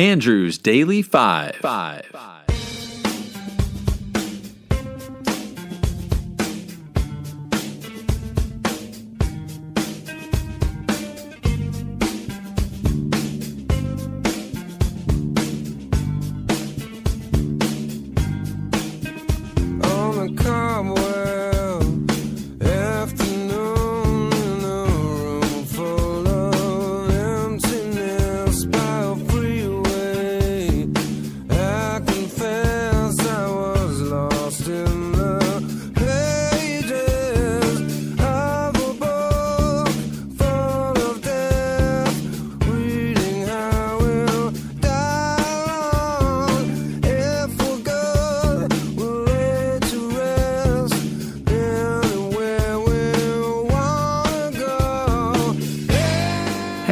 Andrew's Daily Five. Five. on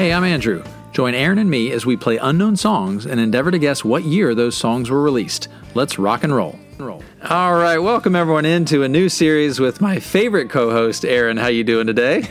Hey, I'm Andrew. Join Aaron and me as we play unknown songs and endeavor to guess what year those songs were released. Let's rock and roll. All right, welcome everyone into a new series with my favorite co-host Aaron. How you doing today?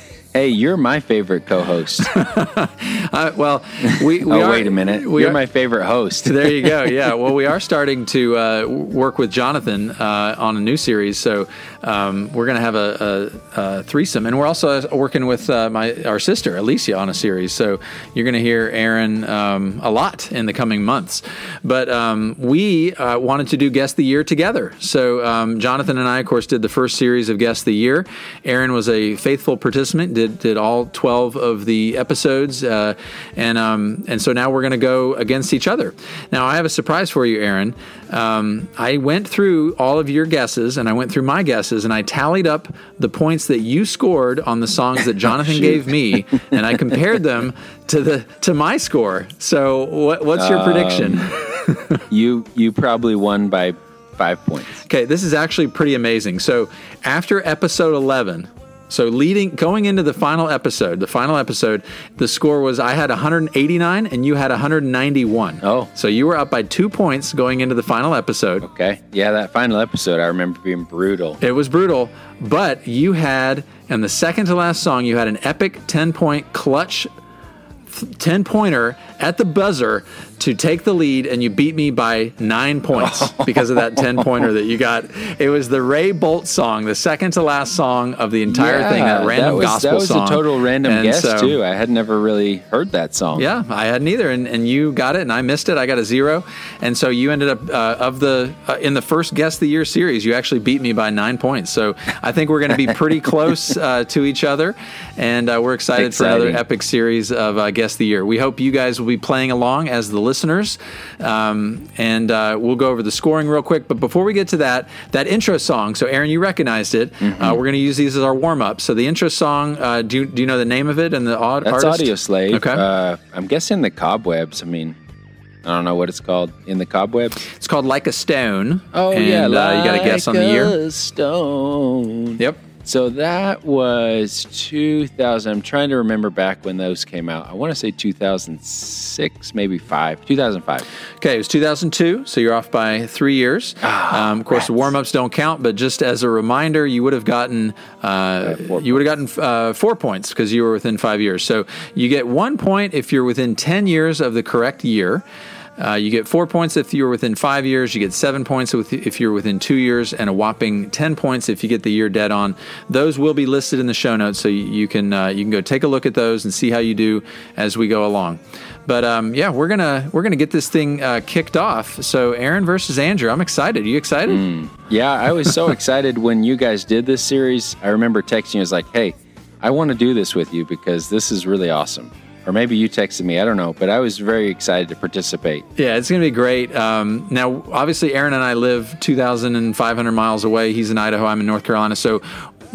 Hey, you're my favorite co-host. uh, well, we, we oh, are, wait a minute. we You're are- my favorite host. there you go. Yeah. Well, we are starting to uh, work with Jonathan uh, on a new series, so um, we're going to have a, a, a threesome, and we're also working with uh, my our sister Alicia on a series. So you're going to hear Aaron um, a lot in the coming months. But um, we uh, wanted to do Guess the Year together. So um, Jonathan and I, of course, did the first series of Guess the Year. Aaron was a faithful participant. Did did all 12 of the episodes, uh, and um, and so now we're going to go against each other. Now I have a surprise for you, Aaron. Um, I went through all of your guesses, and I went through my guesses, and I tallied up the points that you scored on the songs that Jonathan gave me, and I compared them to the to my score. So what, what's your prediction? You you probably won by five points. Okay, this is actually pretty amazing. So after episode 11, so leading going into the final episode, the final episode, the score was I had 189 and you had 191. Oh. So you were up by 2 points going into the final episode. Okay. Yeah, that final episode I remember being brutal. It was brutal, but you had and the second to last song you had an epic 10 point clutch 10 pointer at the buzzer to take the lead, and you beat me by nine points because of that 10 pointer that you got. It was the Ray Bolt song, the second to last song of the entire thing, that random was, gospel That was song. a total random And guess so- too. I had never really heard that song. Yeah, I hadn't either, and, and you got it, and I missed it. I got a zero, and so you ended up uh, of the uh, in the first guess the year series. You actually beat me by nine points. So I think we're going to be pretty close uh, to each other, and uh, we're excited for another epic series of uh, guess the year. We hope you guys will be playing along as the listeners, um, and uh, we'll go over the scoring real quick. But before we get to that, that intro song. So Aaron, you recognized it. Mm-hmm. Uh, we're going to use these as our warm up. So the intro song. Uh, do you, do you know the name of it and the aud- That's artist? Audioslave. Okay. Uh, I'm guessing the Cobwebs. I mean, I don't know what it's called. In the Cobwebs. It's called Like a Stone. Oh and, yeah, uh, you got to guess on the like year. a Stone. Yep. So that was 2000. I'm trying to remember back when those came out. I want to say 2006, maybe five. 2005. Okay, it was 2002, so you're off by three years. Ah, um, of course, the warm ups don't count, but just as a reminder, you would have gotten uh, four you would have gotten uh, four points because you were within five years. So you get one point if you're within 10 years of the correct year. Uh, you get four points if you're within five years. You get seven points if you're within two years, and a whopping ten points if you get the year dead on. Those will be listed in the show notes, so you, can uh, you can go take a look at those and see how you do as we go along. But um, yeah, we're gonna we're gonna get this thing uh, kicked off. So Aaron versus Andrew, I'm excited. Are you excited? Yeah, I was so excited when you guys did this series. I remember texting you, I was like, hey, I want to do this with you because this is really awesome. Or maybe you texted me, I don't know, but I was very excited to participate. Yeah, it's going to be great. Um, now, obviously, Aaron and I live 2,500 miles away. He's in Idaho. I'm in North Carolina. So,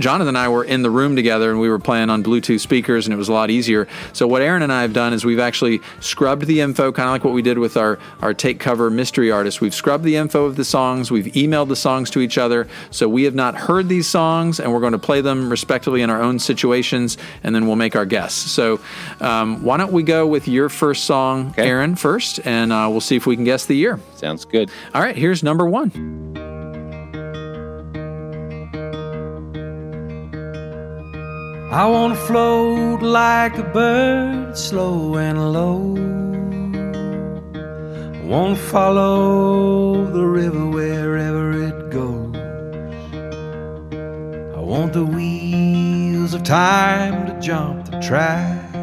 Jonathan and I were in the room together and we were playing on Bluetooth speakers, and it was a lot easier. So, what Aaron and I have done is we've actually scrubbed the info, kind of like what we did with our, our take cover mystery artist. We've scrubbed the info of the songs, we've emailed the songs to each other. So, we have not heard these songs, and we're going to play them respectively in our own situations, and then we'll make our guess. So, um, why don't we go with your first song, Okay. Aaron, first, and uh, we'll see if we can guess the year. Sounds good. All right, here's number one. I wanna float like a bird, slow and low. won't follow the river wherever it goes. I want the wheels of time to jump the track.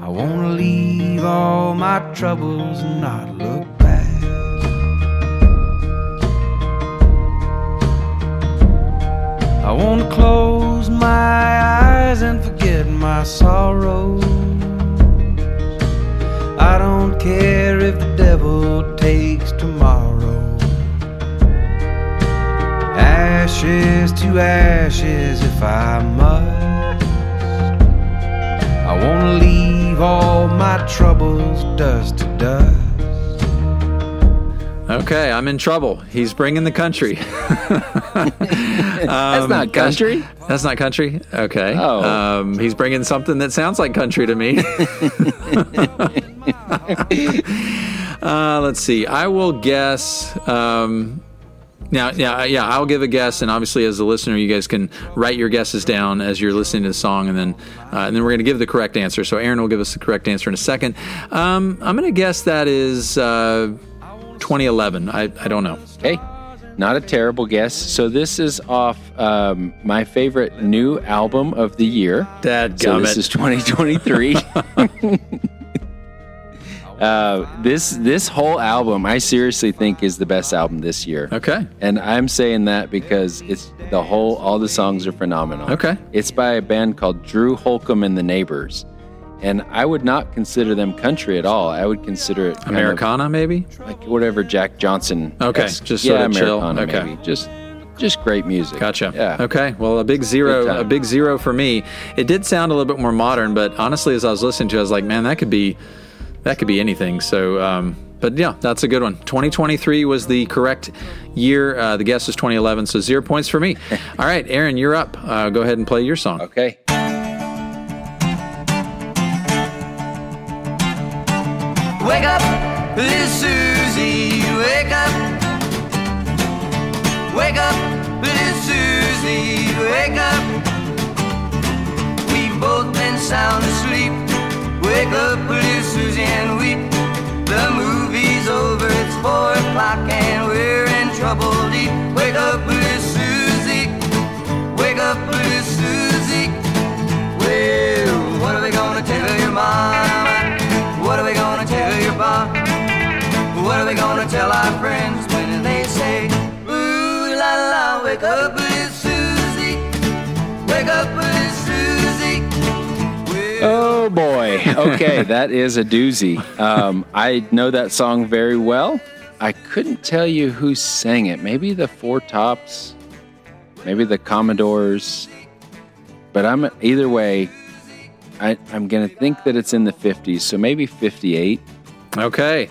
I want to leave all my troubles and not look I want to close my eyes and forget my sorrows. I don't care if the devil takes tomorrow. Ashes to ashes if I must. I want to leave all my troubles dust to dust. Okay, I'm in trouble. He's bringing the country. That's not country. That's not country. Okay. Oh. Um, he's bringing something that sounds like country to me. uh, let's see. I will guess. Um, now, yeah, yeah, I'll give a guess, and obviously, as a listener, you guys can write your guesses down as you're listening to the song, and then, uh, and then we're going to give the correct answer. So, Aaron will give us the correct answer in a second. Um, I'm going to guess that is uh, 2011. I, I don't know. Okay, not a terrible guess. So this is off um, my favorite new album of the year. Dad So this is 2023. uh, this this whole album, I seriously think, is the best album this year. okay. And I'm saying that because it's the whole, all the songs are phenomenal. Okay. It's by a band called Drew Holcomb and the Neighbors. And I would not consider them country at all. I would consider it kind of Americana, maybe. like whatever Jack Johnson. Okay, just sort yeah, of chill. Okay. maybe. Just just great music. Gotcha. Yeah. Okay. Well, a big zero, a big zero for me. It did sound a little bit more modern, but honestly, as I was listening to, it, I was like, man, that could be, that could be anything. So, um, but yeah, that's a good one. 2023 was the correct year. Uh, the guess was 2011, so zero points for me. All right, Aaron, you're up. Uh, go ahead and play your song. Okay. Wake up, little Susie, wake up. Wake up, little Susie, wake up. We've both been sound asleep. Wake up, little wake up, little Susie. Wake up, little Susie. Well, Oh boy. Okay, that is a doozy. Um, I know that song very well. I couldn't tell you who sang it. Maybe the Four Tops, maybe the Commodores. But I'm either way. I, I'm gonna think that it's in the 50s, so maybe 58. Okay.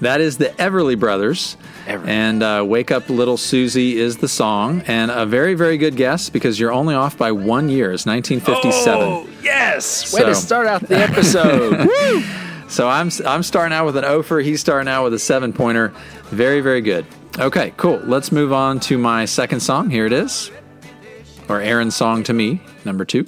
That is the Everly Brothers. Everly. And uh, Wake Up Little Susie is the song. And a very, very good guess because you're only off by one year. It's 1957. Oh yes! Way So- to start out the episode. Woo! So I'm I'm starting out with an ofer. He's starting out with a seven pointer. Very very good. Okay, cool. Let's move on to my second song. Here it is, or Aaron's song to me, number two.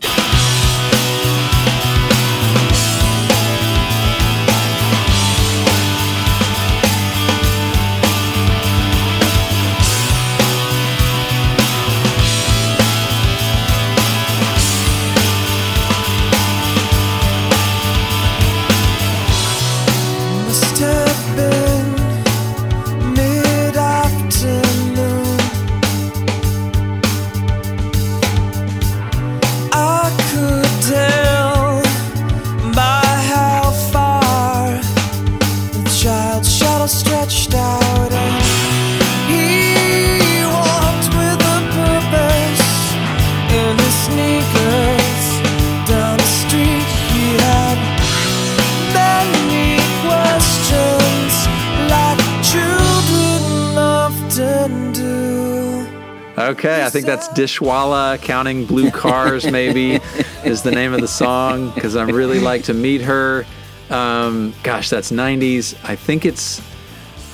I think that's Dishwalla counting blue cars. Maybe is the name of the song because I really like to meet her. Um, gosh, that's 90s. I think it's.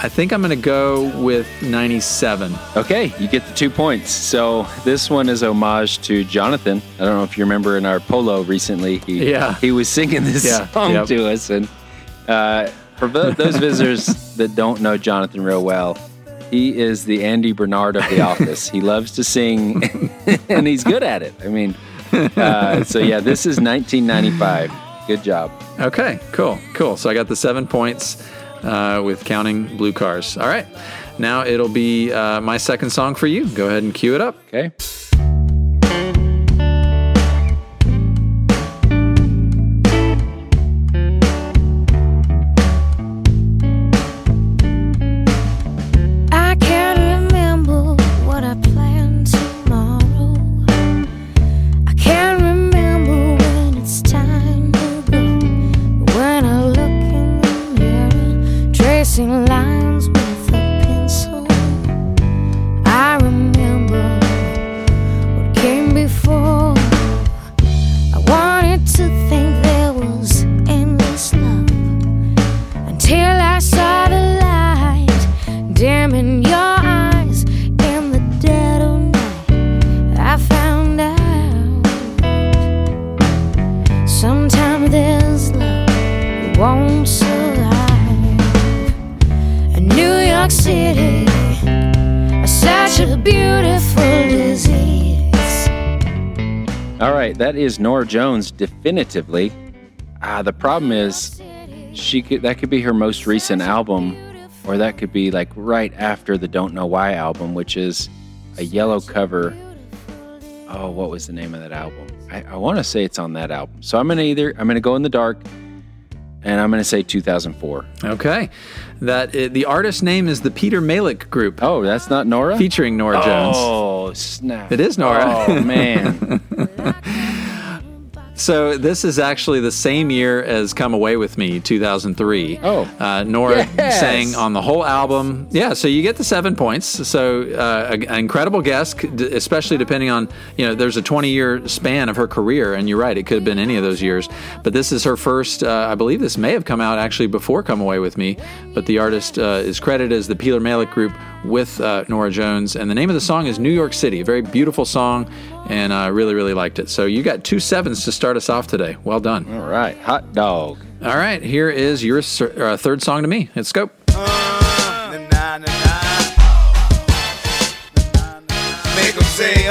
I think I'm going to go with 97. Okay, you get the two points. So this one is homage to Jonathan. I don't know if you remember in our polo recently. He, Yeah. he was singing this Yeah, song yep. to us, and uh, For those visitors that don't know Jonathan real well, he is the Andy Bernard of The Office. he loves to sing, and he's good at it. I mean, uh, so yeah, this is 1995. Good job. Okay, cool, cool. So I got the seven points uh, with counting blue cars. All right, now it'll be uh, my second song for you. Go ahead and cue it up. Okay. dancing light. Is Norah Jones definitively. Ah, the problem is she could that could be her most recent album or that could be like right after the Don't Know Why album, which is a yellow cover. Oh, what was the name of that album? I, I want to say it's on that album. So I'm gonna either I'm gonna go in the dark, and I'm gonna say 2004. Okay, that i the artist name is the Peter Malick Group, Oh, that's not Norah. featuring Norah Jones. Oh snap! It is Norah. Oh man. So this is actually the same year as "Come Away with Me" 2003. Oh. uh, Norah Yes. sang on the whole album. Yeah, so you get the seven points. So uh, an incredible guest, especially depending on you know there's a 20 year span of her career, and you're right, it could have been any of those years. But this is her first. Uh, I believe this may have come out actually before "Come Away with Me," but the artist uh, is credited as the Peter Malick Group with uh, Norah Jones, and the name of the song is "New York City." A very beautiful song, and I really really liked it. So you got two sevens to start us off today. Well done. All right, hot dog. All right, here is your ser- uh, third song to me. Let's go. Make 'em say,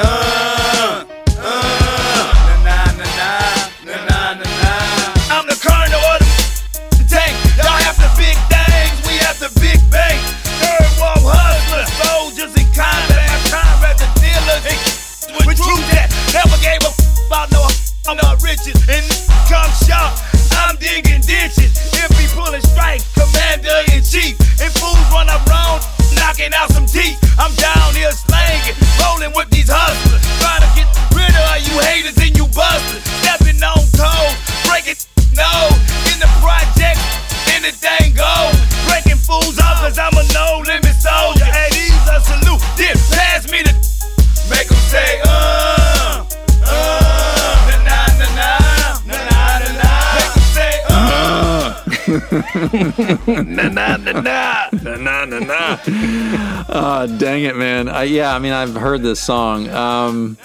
I'm. And come short, I'm digging ditches. If he pulling strike, commander in chief. And fools run up wrong, knocking out some teeth. I'm down here slanging, rolling with these hustlers. Trying to get rid of you haters and you busters. Stepping on toes, breaking no. In the project, anything goes. Breaking fools off cause I'm a no limit na na na na. na na na na. Uh, dang it, man. I, yeah, I mean, I've heard this song. Um,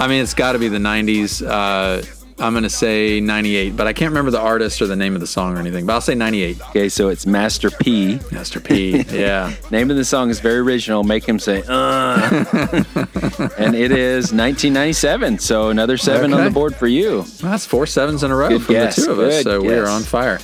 I mean, it's got to be the '90s. Uh, I'm gonna say '98, but I can't remember the artist or the name of the song or anything. But I'll say '98. Okay, so it's Master P. Master P. Yeah. Name of the song is very original. Make him say, uh. and it is 1997. So another seven on the board for you. Well, that's four sevens in a row Good from guess. the two of us. Good so we are on fire.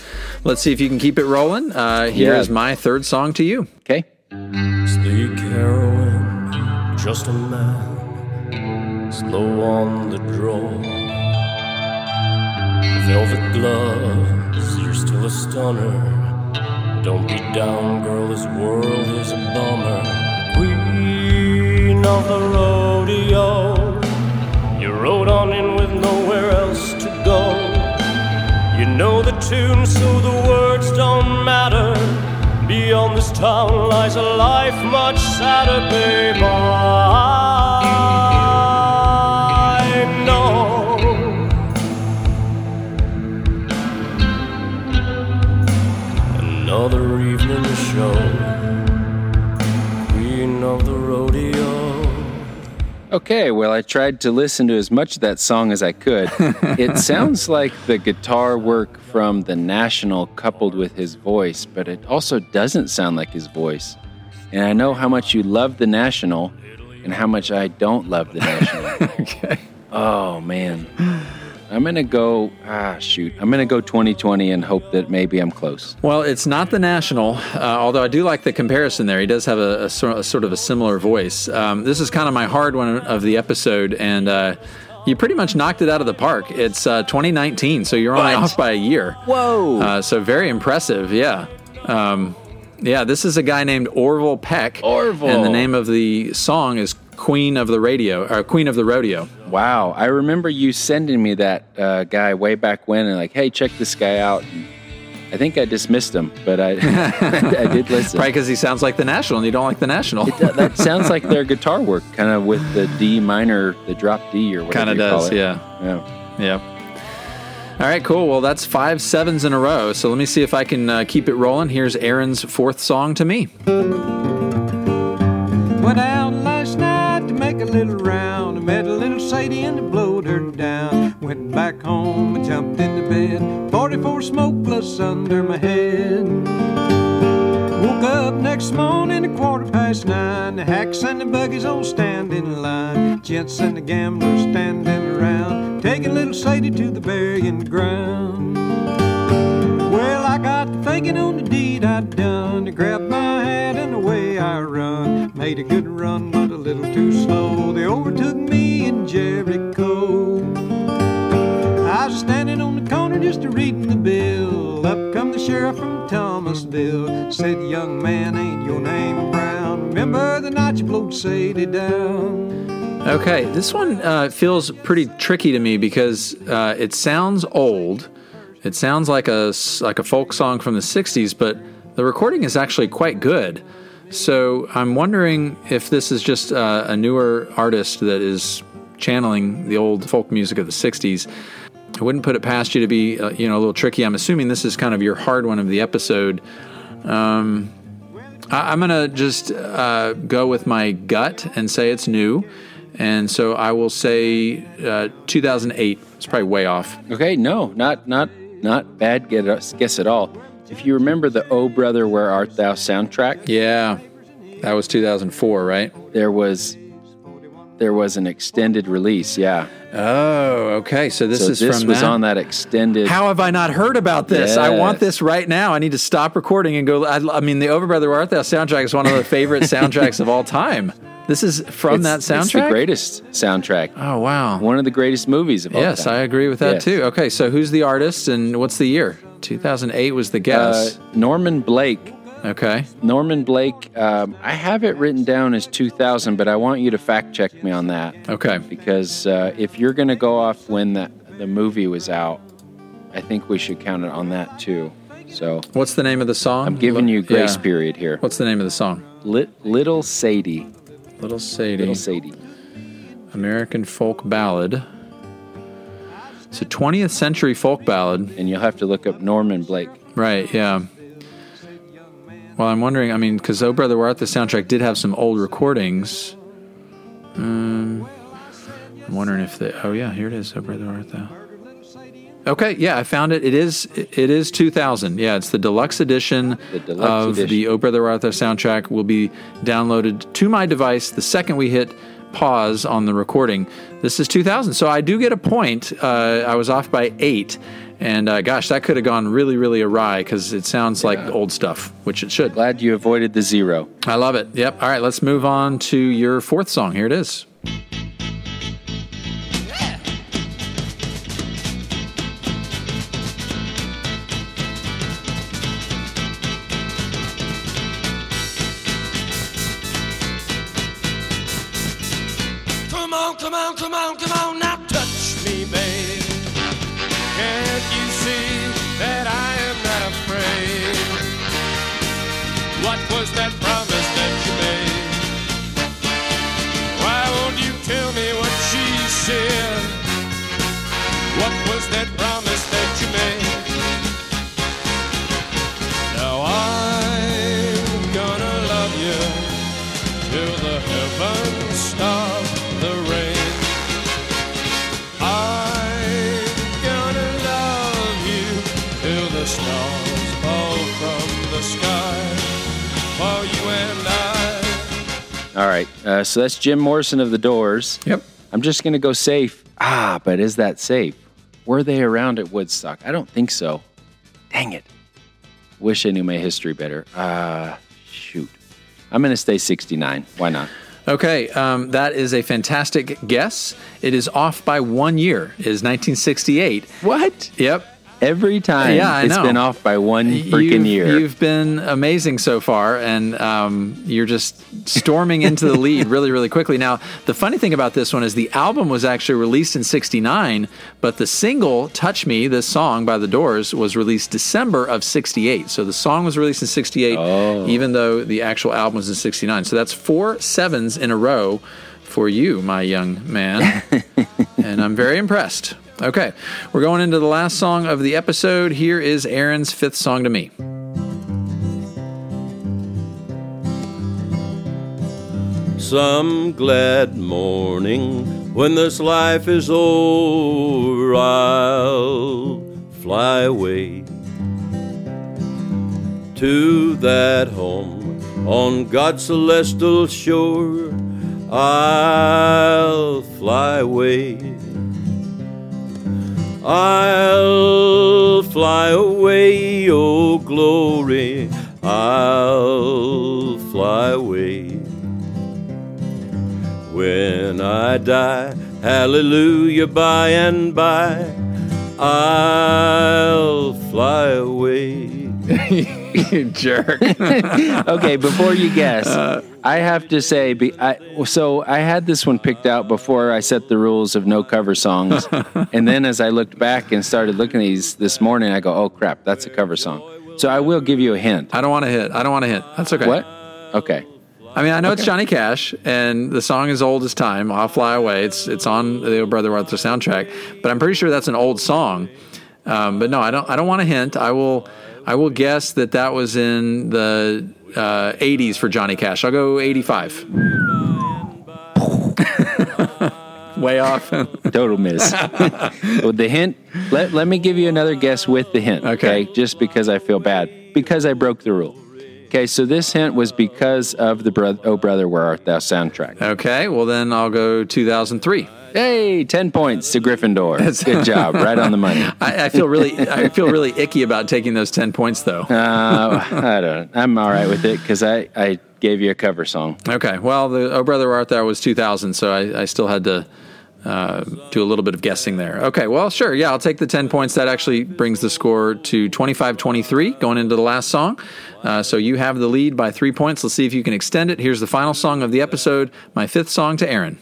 Let's see if you can keep it rolling. Uh, here Yeah. is my third song to you. Okay. Sleek heroin, just a man, slow on the draw. Velvet gloves, you're still a stunner. Don't be down, girl, this world is a bummer. Queen of the rodeo, you rode on in with nowhere else to go. You know the tune, so the words don't matter. Beyond this town lies a life much sadder, babe. I Okay, well, I tried to listen to as much of that song as I could. it sounds like the guitar work from The National coupled with his voice, but it also doesn't sound like his voice. And I know how much you love The National and how much I don't love The National. okay. oh, man. I'm going to go, ah, shoot. I'm going to go 2020 and hope that maybe I'm close. Well, it's not the National, uh, although I do like the comparison there. He does have a, a, a sort of a similar voice. Um, this is kind of my hard one of the episode, and uh, you pretty much knocked it out of the park. It's uh, 2019, so you're only What? off by a year. Whoa. Uh, so very impressive, yeah. Um, yeah, this is a guy named Orville Peck. Orville. And the name of the song is Queen of the Radio, or Queen of the Rodeo. Wow, I remember you sending me that uh, guy way back when, and like, hey, check this guy out. And I think I dismissed him, but I I did listen. Probably because he sounds like the National, and you don't like the National. That, that sounds like their guitar work, kind of with the D minor, the drop D or whatever. Kind of does, it. yeah. Yeah. Yeah. All right, cool. Well, that's five sevens in a row. So let me see if I can uh, keep it rolling. Here's Aaron's fourth song to me. A little round. I met a little Sadie and it blowed her down. Went back home and jumped into bed. 44 smoke plus under my head. Woke up next morning a quarter past nine. The hacks and the buggies all standing in line. Gents and the gamblers standing around. Taking little Sadie to the burying ground. Got thinking on the deed I'd done. My hat and away I run. Made a good run, but a little too slow. They overtook me in Jericho. I was standing on the corner just a reading the bill. Up come the sheriff from Thomasville. Said, young man, ain't your name Brown? Remember the night you blowed Sadie down? Okay, this one uh, feels pretty tricky to me because uh, it sounds old. It sounds like a like a folk song from the '60s, but the recording is actually quite good. So I'm wondering if this is just uh, a newer artist that is channeling the old folk music of the '60s. I wouldn't put it past you to be, uh, you know, a little tricky. I'm assuming this is kind of your hard one of the episode. Um, I, I'm gonna just uh, go with my gut and say it's new, and so I will say uh, 2008. It's probably way off. Okay, no, not not not bad guess at all. If you remember the "Oh Brother, Where Art Thou" soundtrack, Yeah, that was 2004, right? there was there was an extended release. Yeah, Oh, okay. So this so is this from was that. on that extended. How have I not heard about this? I want this right now. I need to stop recording and go. I, I mean, the Over Brother Where Art Thou soundtrack is one of the favorite soundtracks of all time. This is from it's, that soundtrack. It's the greatest soundtrack. Oh wow. One of the greatest movies of all Yes, time. Yes, I agree with that Yes. too. Okay, so who's the artist and what's the year? 2008 was the Uh, guess. Norman Blake. okay. Norman Blake. Um, I have it written down as 2000, but I want you to fact check me on that Okay. because uh, if you're going to go off when the, the movie was out, I think we should count it on that too. So What's the name of the song? I'm giving you grace Yeah. period here. What's the name of the song? Lit, Little Sadie. Little Sadie. Little Sadie. American folk ballad. It's a 20th century folk ballad. And you'll have to look up Norman Blake. Right, yeah. Well, I'm wondering, I mean, because Oh Brother Where Art the soundtrack did have some old recordings. Um, I'm wondering if they, oh yeah, here it is, Oh Brother Where Art Thou. Okay, yeah, I found it. It is it is 2000. Yeah, it's the deluxe edition The deluxe of edition. the Brother Where Art Thou soundtrack will be downloaded to my device the second we hit pause on the recording. This is 2000, so I do get a point. Uh, I was off by eight, and uh, gosh, that could have gone really, really awry because it sounds like old stuff, which it should. Glad you avoided the zero. I love it. Yep. All right, let's move on to your fourth song. Here it is. Uh, so that's Jim Morrison of the Doors. Yep. I'm just going to go safe. Ah, but is that safe? Were they around at Woodstock? I don't think so. Dang it. Wish I knew my history better. Uh, shoot. I'm going to stay 69. Why not? Okay, um, that is a fantastic guess. It is off by one year. It is 1968. What? Yep. Every time Yeah, I it's know. been off by one freaking year. You've been amazing so far, and um, you're just storming into the lead really, really quickly. Now, the funny thing about this one is the album was actually released in '69, but the single "Touch Me," this song by The Doors, was released December of '68. So the song was released in '68, Oh. even though the actual album was in '69. So that's four sevens in a row for you, my young man, and I'm very impressed. Okay, we're going into the last song of the episode. Here is Aaron's fifth song to me. Some glad morning when this life is over, I'll fly away to that home on God's celestial shore. I'll fly away. I'll fly away, oh glory. I'll fly away. When I die, hallelujah, by and by, I'll fly away. you jerk. okay, before you guess, uh, I have to say, be, I, so I had this one picked out before I set the rules of no cover songs, and then as I looked back and started looking at these this morning, I go, "Oh crap, that's a cover song." So I will give you a hint. I don't want to hit. I don't want to hit. That's okay. What? Okay. I mean, I know it's Johnny Cash, and the song is old as time. I'll fly away. It's it's on the Old Brother Arthur soundtrack, but I'm pretty sure that's an old song. Um, but no, I don't. I don't want to hint. I will. I will guess that that was in the uh, 80s for Johnny Cash. I'll go 85. Way off. Total miss. With the hint, let, let me give you another guess with the hint. Okay. Just because I feel bad. Because I broke the rule. Okay, so this hint was because of the bro- Oh Brother Where Art Thou soundtrack. okay, well then I'll go 2003. Hey, 10 points to Gryffindor. That's Good job. Right on the money. I, I feel really, I feel really icky about taking those 10 points though. Uh, I don't. I'm all right with it because I, I gave you a cover song. Okay. Well, the Oh Brother Art Thou was 2000, so I, I still had to uh, do a little bit of guessing there. Okay. Well, sure. Yeah, I'll take the 10 points. That actually brings the score to 25 23 going into the last song. Uh, so you have the lead by three points. Let's see if you can extend it. Here's the final song of the episode, my fifth song to Aaron.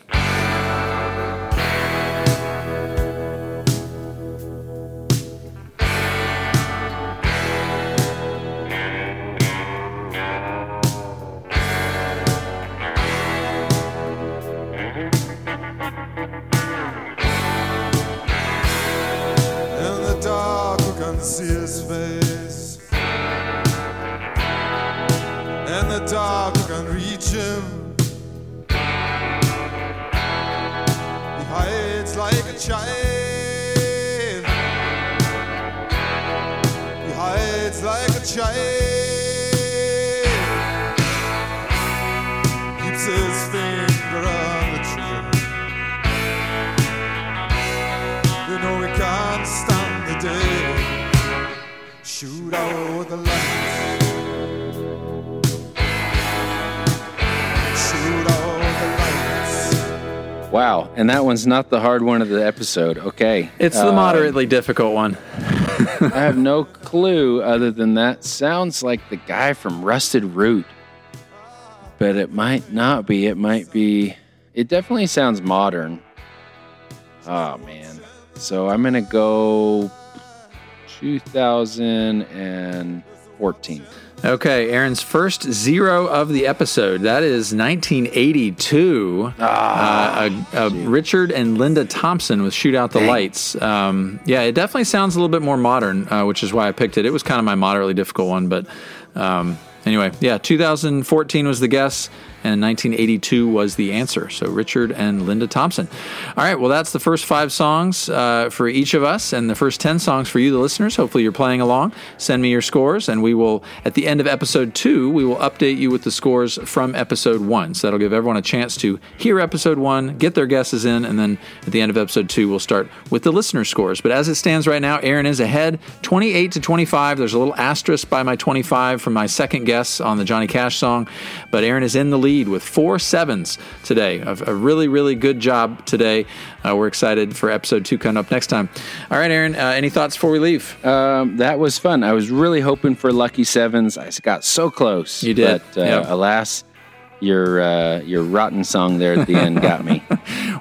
Wow. And that one's not the hard one of the episode. Okay. It's the Uh, moderately difficult one. I have no clue other than that sounds like the guy from Rusted Root. But it might not be. It might be. It definitely sounds modern. Oh, man. So I'm going to go 2014. Okay, Aaron's first zero of the episode. That is 1982. uh, a, a Richard and Linda Thompson with Shoot Out the Lights. Um, yeah, it definitely sounds a little bit more modern, uh, which is why I picked it. It was kind of my moderately difficult one, but um, anyway, yeah, 2014 was the guess, and 1982 was the answer. So Richard and Linda Thompson. All right, well, that's the first five songs uh, for each of us, and the first 10 songs for you, the listeners. Hopefully, you're playing along. Send me your scores, and we will, at the end of episode two, we will update you with the scores from episode one. So that'll give everyone a chance to hear episode one, get their guesses in, and then at the end of episode two, we'll start with the listener scores. But as it stands right now, Aaron is ahead 28 to 25. There's a little asterisk by my 25 from my second guess on the Johnny Cash song, but Aaron is in the lead with four sevens today. A, a really, really good job today. Uh, we're excited for episode two coming up next time. All right, Aaron, uh, any thoughts before we leave? Um, that was fun. I was really hoping for lucky sevens. I got so close. You did, But uh, yeah. alas, your uh, your rotten song there at the end got me.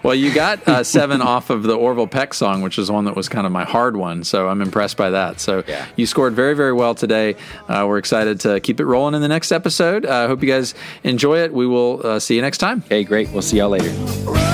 Well, you got uh, seven off of the Orville Peck song, which is one that was kind of my hard one. So I'm impressed by that. So Yeah. you scored very, very well today. Uh, we're excited to keep it rolling in the next episode. I uh, hope you guys enjoy it. We will uh, see you next time. Okay, great. We'll see y'all later.